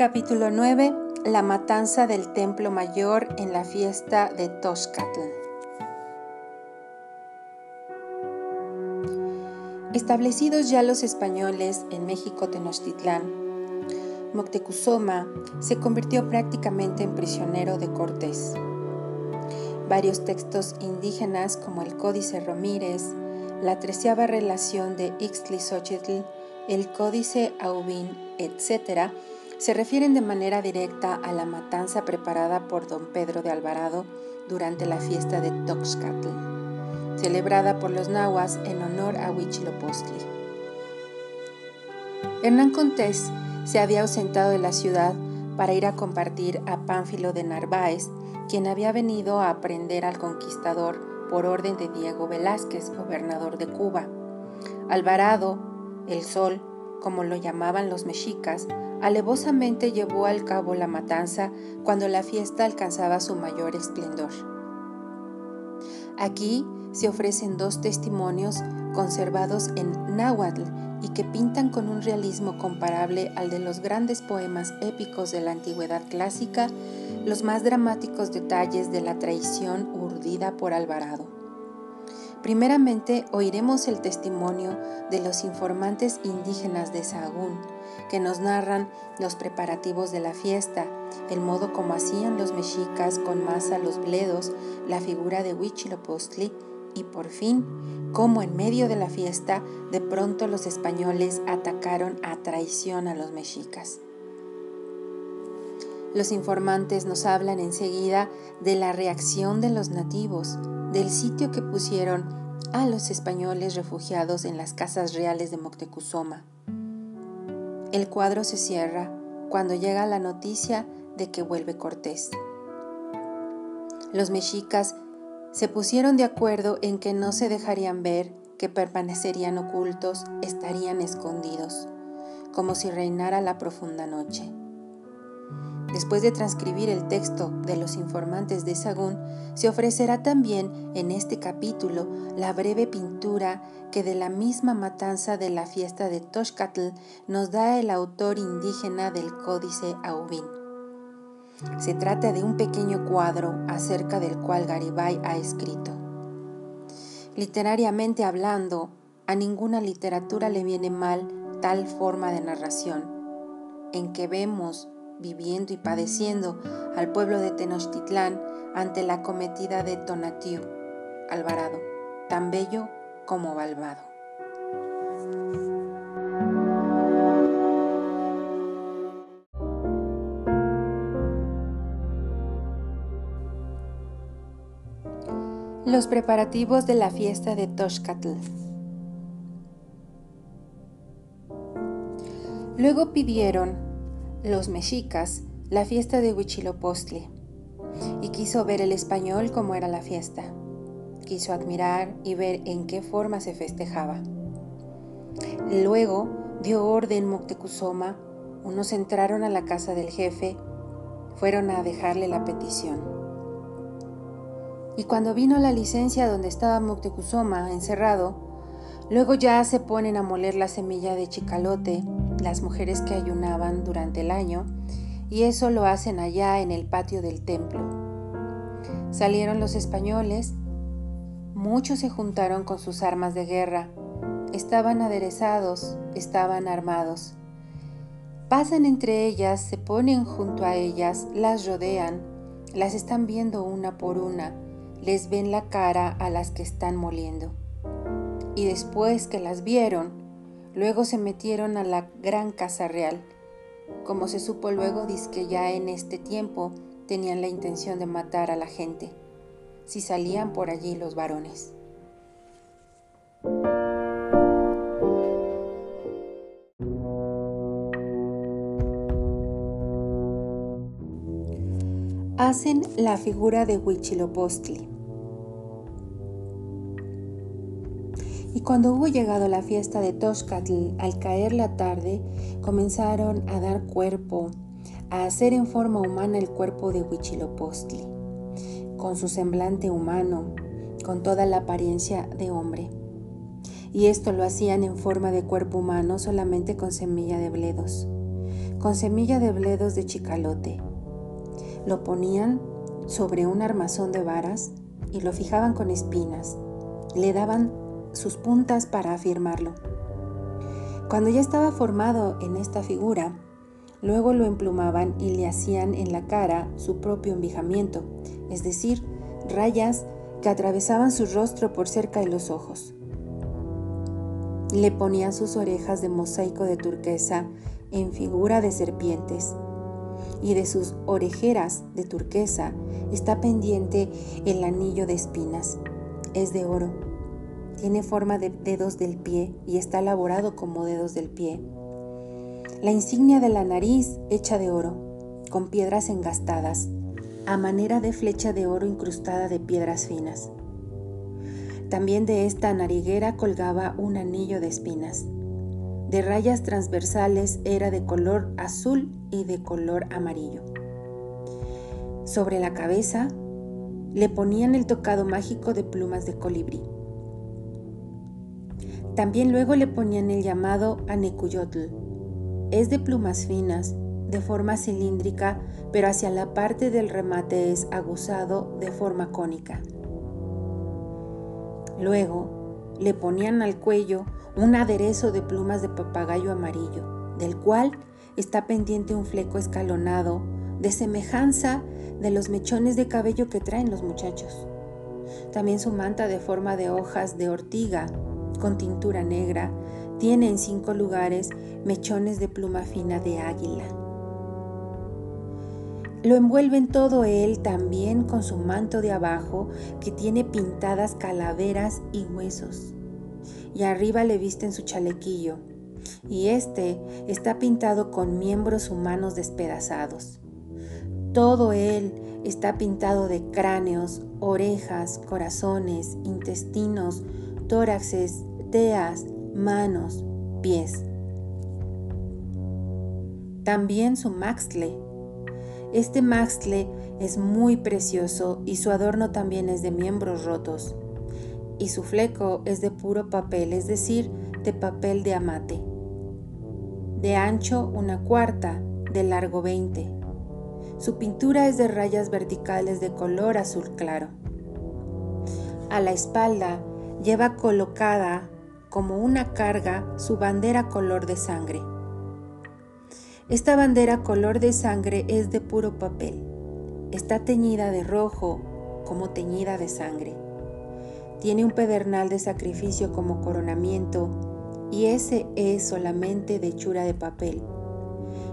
Capítulo 9. La matanza del Templo Mayor en la fiesta de Toxcatl. Establecidos ya los españoles en México Tenochtitlán, Moctezuma se convirtió prácticamente en prisionero de Cortés. Varios textos indígenas como el Códice Ramírez, la treceava relación de Ixtlilxóchitl, el Códice Aubin, etc., se refieren de manera directa a la matanza preparada por don Pedro de Alvarado durante la fiesta de Toxcatl, celebrada por los nahuas en honor a Huitzilopochtli. Hernán Contés se había ausentado de la ciudad para ir a compartir a Pánfilo de Narváez, quien había venido a aprender al conquistador por orden de Diego Velázquez, gobernador de Cuba. Alvarado, el Sol, como lo llamaban los mexicas, alevosamente llevó al cabo la matanza cuando la fiesta alcanzaba su mayor esplendor. Aquí se ofrecen dos testimonios conservados en náhuatl y que pintan con un realismo comparable al de los grandes poemas épicos de la antigüedad clásica los más dramáticos detalles de la traición urdida por Alvarado. Primeramente oiremos el testimonio de los informantes indígenas de Sahagún, que nos narran los preparativos de la fiesta, el modo como hacían los mexicas con masa los bledos, la figura de Huitzilopochtli y por fin, cómo en medio de la fiesta de pronto los españoles atacaron a traición a los mexicas. Los informantes nos hablan enseguida de la reacción de los nativos, del sitio que pusieron a los españoles refugiados en las casas reales de Moctezuma. El cuadro se cierra cuando llega la noticia de que vuelve Cortés. Los mexicas se pusieron de acuerdo en que no se dejarían ver, que permanecerían ocultos, estarían escondidos, como si reinara la profunda noche. Después de transcribir el texto de los informantes de Sagún, se ofrecerá también en este capítulo la breve pintura que de la misma matanza de la fiesta de Toxcatl nos da el autor indígena del Códice Aubin. Se trata de un pequeño cuadro acerca del cual Garibay ha escrito. Literariamente hablando, a ninguna literatura le viene mal tal forma de narración, en que vemos viviendo y padeciendo al pueblo de Tenochtitlán ante la cometida de Tonatiu, Alvarado, tan bello como malvado. Los preparativos de la fiesta de Toxcatl. Luego pidieron los mexicas la fiesta de Huichilopostli y quiso ver el español cómo era la fiesta. Quiso admirar y ver en qué forma se festejaba. Luego dio orden Moctezuma, unos entraron a la casa del jefe, fueron a dejarle la petición. Y cuando vino la licencia donde estaba Moctezuma encerrado, luego ya se ponen a moler la semilla de chicalote las mujeres que ayunaban durante el año, y eso lo hacen allá en el patio del templo. Salieron los españoles, muchos se juntaron con sus armas de guerra, estaban aderezados, estaban armados. Pasan entre ellas, se ponen junto a ellas, las rodean, las están viendo una por una, les ven la cara a las que están moliendo. Y después que las vieron, Luego se metieron a la gran casa real. Como se supo luego, que ya en este tiempo tenían la intención de matar a la gente, si salían por allí los varones. Hacen la figura de Huichilopostli. Cuando hubo llegado la fiesta de Toxcatl, al caer la tarde, comenzaron a dar cuerpo, a hacer en forma humana el cuerpo de Huichilopostli, con su semblante humano, con toda la apariencia de hombre. Y esto lo hacían en forma de cuerpo humano solamente con semilla de bledos. con semilla de bledos de chicalote. Lo ponían sobre un armazón de varas y lo fijaban con espinas. Le daban sus puntas para afirmarlo. Cuando ya estaba formado en esta figura, luego lo emplumaban y le hacían en la cara su propio envijamiento, es decir, rayas que atravesaban su rostro por cerca de los ojos. Le ponían sus orejas de mosaico de turquesa en figura de serpientes y de sus orejeras de turquesa está pendiente el anillo de espinas. Es de oro. Tiene forma de dedos del pie y está elaborado como dedos del pie. La insignia de la nariz hecha de oro, con piedras engastadas, a manera de flecha de oro incrustada de piedras finas. También de esta nariguera colgaba un anillo de espinas. De rayas transversales era de color azul y de color amarillo. Sobre la cabeza le ponían el tocado mágico de plumas de colibrí. También luego le ponían el llamado anecuyotl. Es de plumas finas, de forma cilíndrica, pero hacia la parte del remate es aguzado de forma cónica. Luego le ponían al cuello un aderezo de plumas de papagayo amarillo, del cual está pendiente un fleco escalonado de semejanza de los mechones de cabello que traen los muchachos. También su manta de forma de hojas de ortiga con tintura negra tiene en cinco lugares mechones de pluma fina de águila. Lo envuelven todo él también con su manto de abajo que tiene pintadas calaveras y huesos. Y arriba le visten su chalequillo, y este está pintado con miembros humanos despedazados. Todo él está pintado de cráneos, orejas, corazones, intestinos, tóraxes, teas, manos, pies. También su maxtle. Este maxtle es muy precioso y su adorno también es de miembros rotos. Y su fleco es de puro papel, es decir, de papel de amate de ancho una cuarta, de largo 20. Su pintura es de rayas verticales de color azul claro. A la espalda lleva colocada como una carga su bandera color de sangre. Esta bandera color de sangre es de puro papel. Está teñida de rojo como teñida de sangre. Tiene un pedernal de sacrificio como coronamiento y ese es solamente de hechura de papel.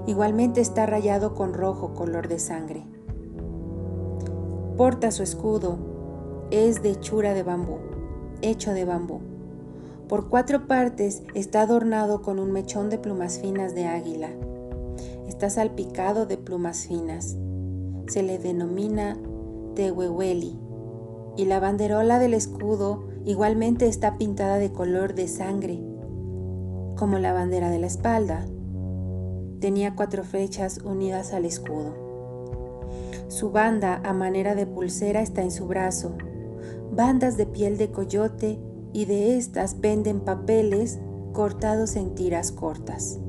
Igualmente está rayado con rojo color de sangre. Porta su escudo, es de hechura de bambú, hecho de bambú. Por cuatro partes está adornado con un mechón de plumas finas de águila. Está salpicado de plumas finas. Se le denomina tehuehueli. Y la banderola del escudo igualmente está pintada de color de sangre como la bandera de la espalda. Tenía cuatro flechas unidas al escudo. Su banda a manera de pulsera está en su brazo, bandas de piel de coyote y de estas venden papeles cortados en tiras cortas.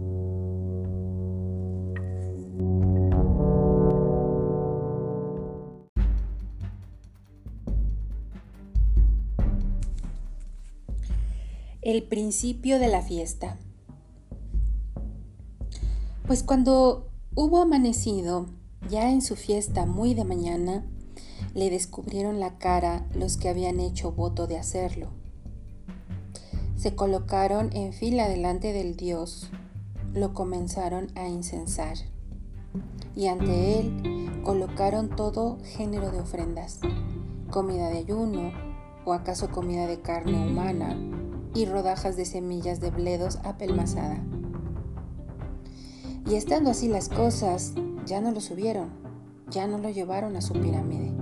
El principio de la fiesta. Pues cuando hubo amanecido, ya en su fiesta muy de mañana, le descubrieron la cara los que habían hecho voto de hacerlo. Se colocaron en fila delante del Dios, lo comenzaron a incensar, y ante él colocaron todo género de ofrendas, comida de ayuno, o acaso comida de carne humana, y rodajas de semillas de bledos apelmazada. Y estando así las cosas, ya no lo subieron, ya no lo llevaron a su pirámide.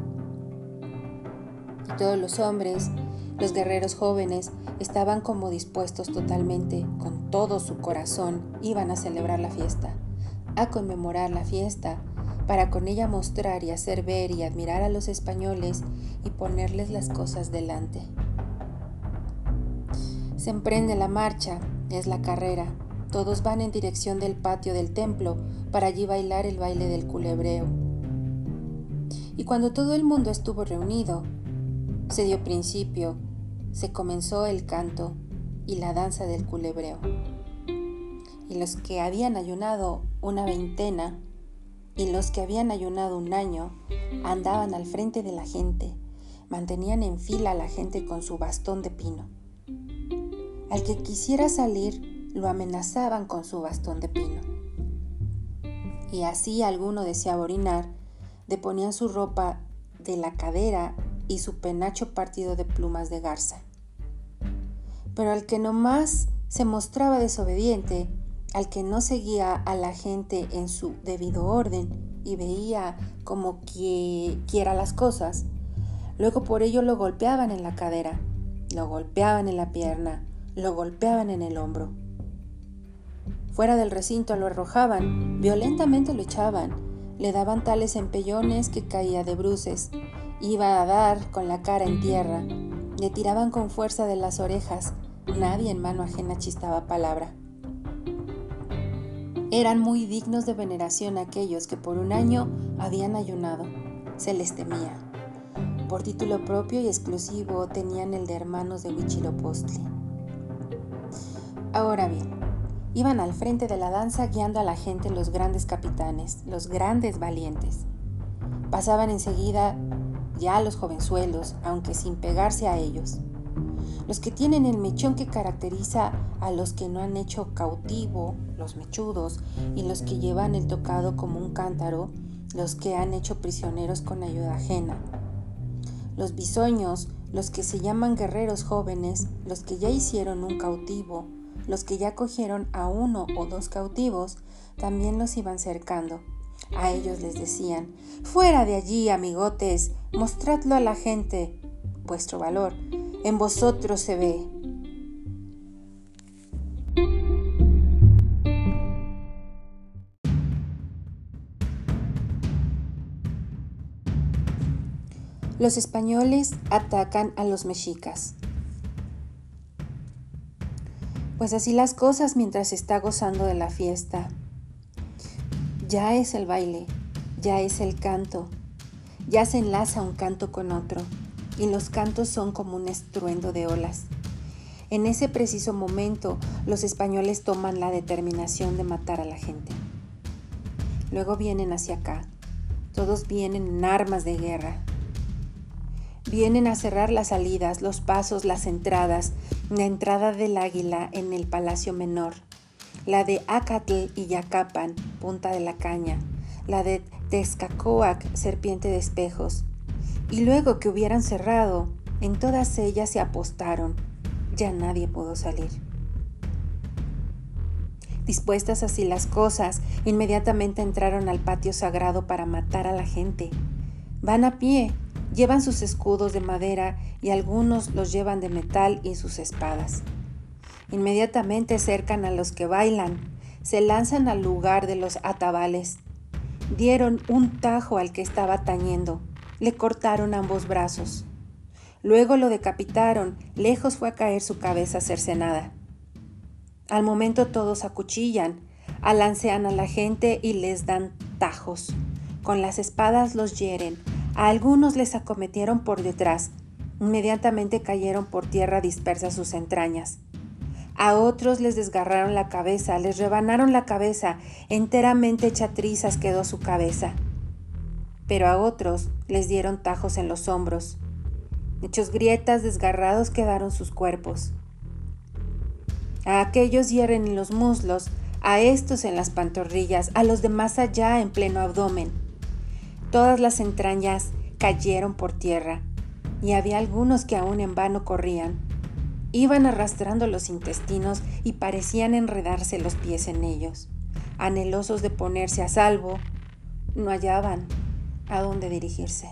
Todos los hombres, los guerreros jóvenes, estaban como dispuestos totalmente, con todo su corazón, iban a celebrar la fiesta, a conmemorar la fiesta, para con ella mostrar y hacer ver y admirar a los españoles y ponerles las cosas delante. Se emprende la marcha, es la carrera, Todos van en dirección del patio del templo para allí bailar el baile del culebreo. Y cuando todo el mundo estuvo reunido, se dio principio, se comenzó el canto y la danza del culebreo. Y los que habían ayunado una veintena y los que habían ayunado un año andaban al frente de la gente, mantenían en fila a la gente con su bastón de pino. Al que quisiera salir, lo amenazaban con su bastón de pino. Y así alguno deseaba orinar, deponían su ropa de la cadera y su penacho partido de plumas de garza. Pero al que nomás se mostraba desobediente, al que no seguía a la gente en su debido orden y veía como que quiera las cosas, luego por ello lo golpeaban en la cadera, lo golpeaban en la pierna, lo golpeaban en el hombro. Fuera del recinto lo arrojaban, violentamente lo echaban, le daban tales empellones que caía de bruces, iba a dar con la cara en tierra, le tiraban con fuerza de las orejas, nadie en mano ajena chistaba palabra. Eran muy dignos de veneración aquellos que por un año habían ayunado, se les temía. Por título propio y exclusivo tenían el de hermanos de Huichilopochtli. Ahora bien, Iban al frente de la danza guiando a la gente los grandes capitanes, los grandes valientes. Pasaban enseguida ya los jovenzuelos, aunque sin pegarse a ellos. Los que tienen el mechón que caracteriza a los que no han hecho cautivo, los mechudos, y los que llevan el tocado como un cántaro, los que han hecho prisioneros con ayuda ajena. Los bisoños, los que se llaman guerreros jóvenes, los que ya hicieron un cautivo, los que ya cogieron a uno o dos cautivos también los iban cercando. A ellos les decían, Fuera de allí, amigotes, mostradlo a la gente. Vuestro valor en vosotros se ve. Los españoles atacan a los mexicas. Pues así las cosas mientras está gozando de la fiesta. Ya es el baile, ya es el canto, ya se enlaza un canto con otro, y los cantos son como un estruendo de olas. En ese preciso momento, los españoles toman la determinación de matar a la gente. Luego vienen hacia acá. Todos vienen en armas de guerra. Vienen a cerrar las salidas, los pasos, las entradas, la entrada del águila en el Palacio Menor, la de Acatl y Yacapan, Punta de la Caña, la de Texcacoac, Serpiente de Espejos. Y luego que hubieran cerrado, en todas ellas se apostaron. Ya nadie pudo salir. Dispuestas así las cosas, inmediatamente entraron al patio sagrado para matar a la gente. Van a pie, Llevan sus escudos de madera y algunos los llevan de metal y sus espadas. Inmediatamente cercan a los que bailan, se lanzan al lugar de los atabales. Dieron un tajo al que estaba tañendo, le cortaron ambos brazos. Luego lo decapitaron, lejos fue a caer su cabeza cercenada. Al momento todos acuchillan, alancean a la gente y les dan tajos. Con las espadas los hieren, a algunos les acometieron por detrás. Inmediatamente cayeron por tierra dispersas sus entrañas. A otros les desgarraron la cabeza, les rebanaron la cabeza, enteramente hecha trizas quedó su cabeza. Pero a otros les dieron tajos en los hombros. Hechos grietas, desgarrados quedaron sus cuerpos. A aquellos hieren en los muslos, a estos en las pantorrillas, a los de más allá en pleno abdomen. Todas las entrañas cayeron por tierra, y había algunos que aún en vano corrían. Iban arrastrando los intestinos y parecían enredarse los pies en ellos. Anhelosos de ponerse a salvo, no hallaban a dónde dirigirse.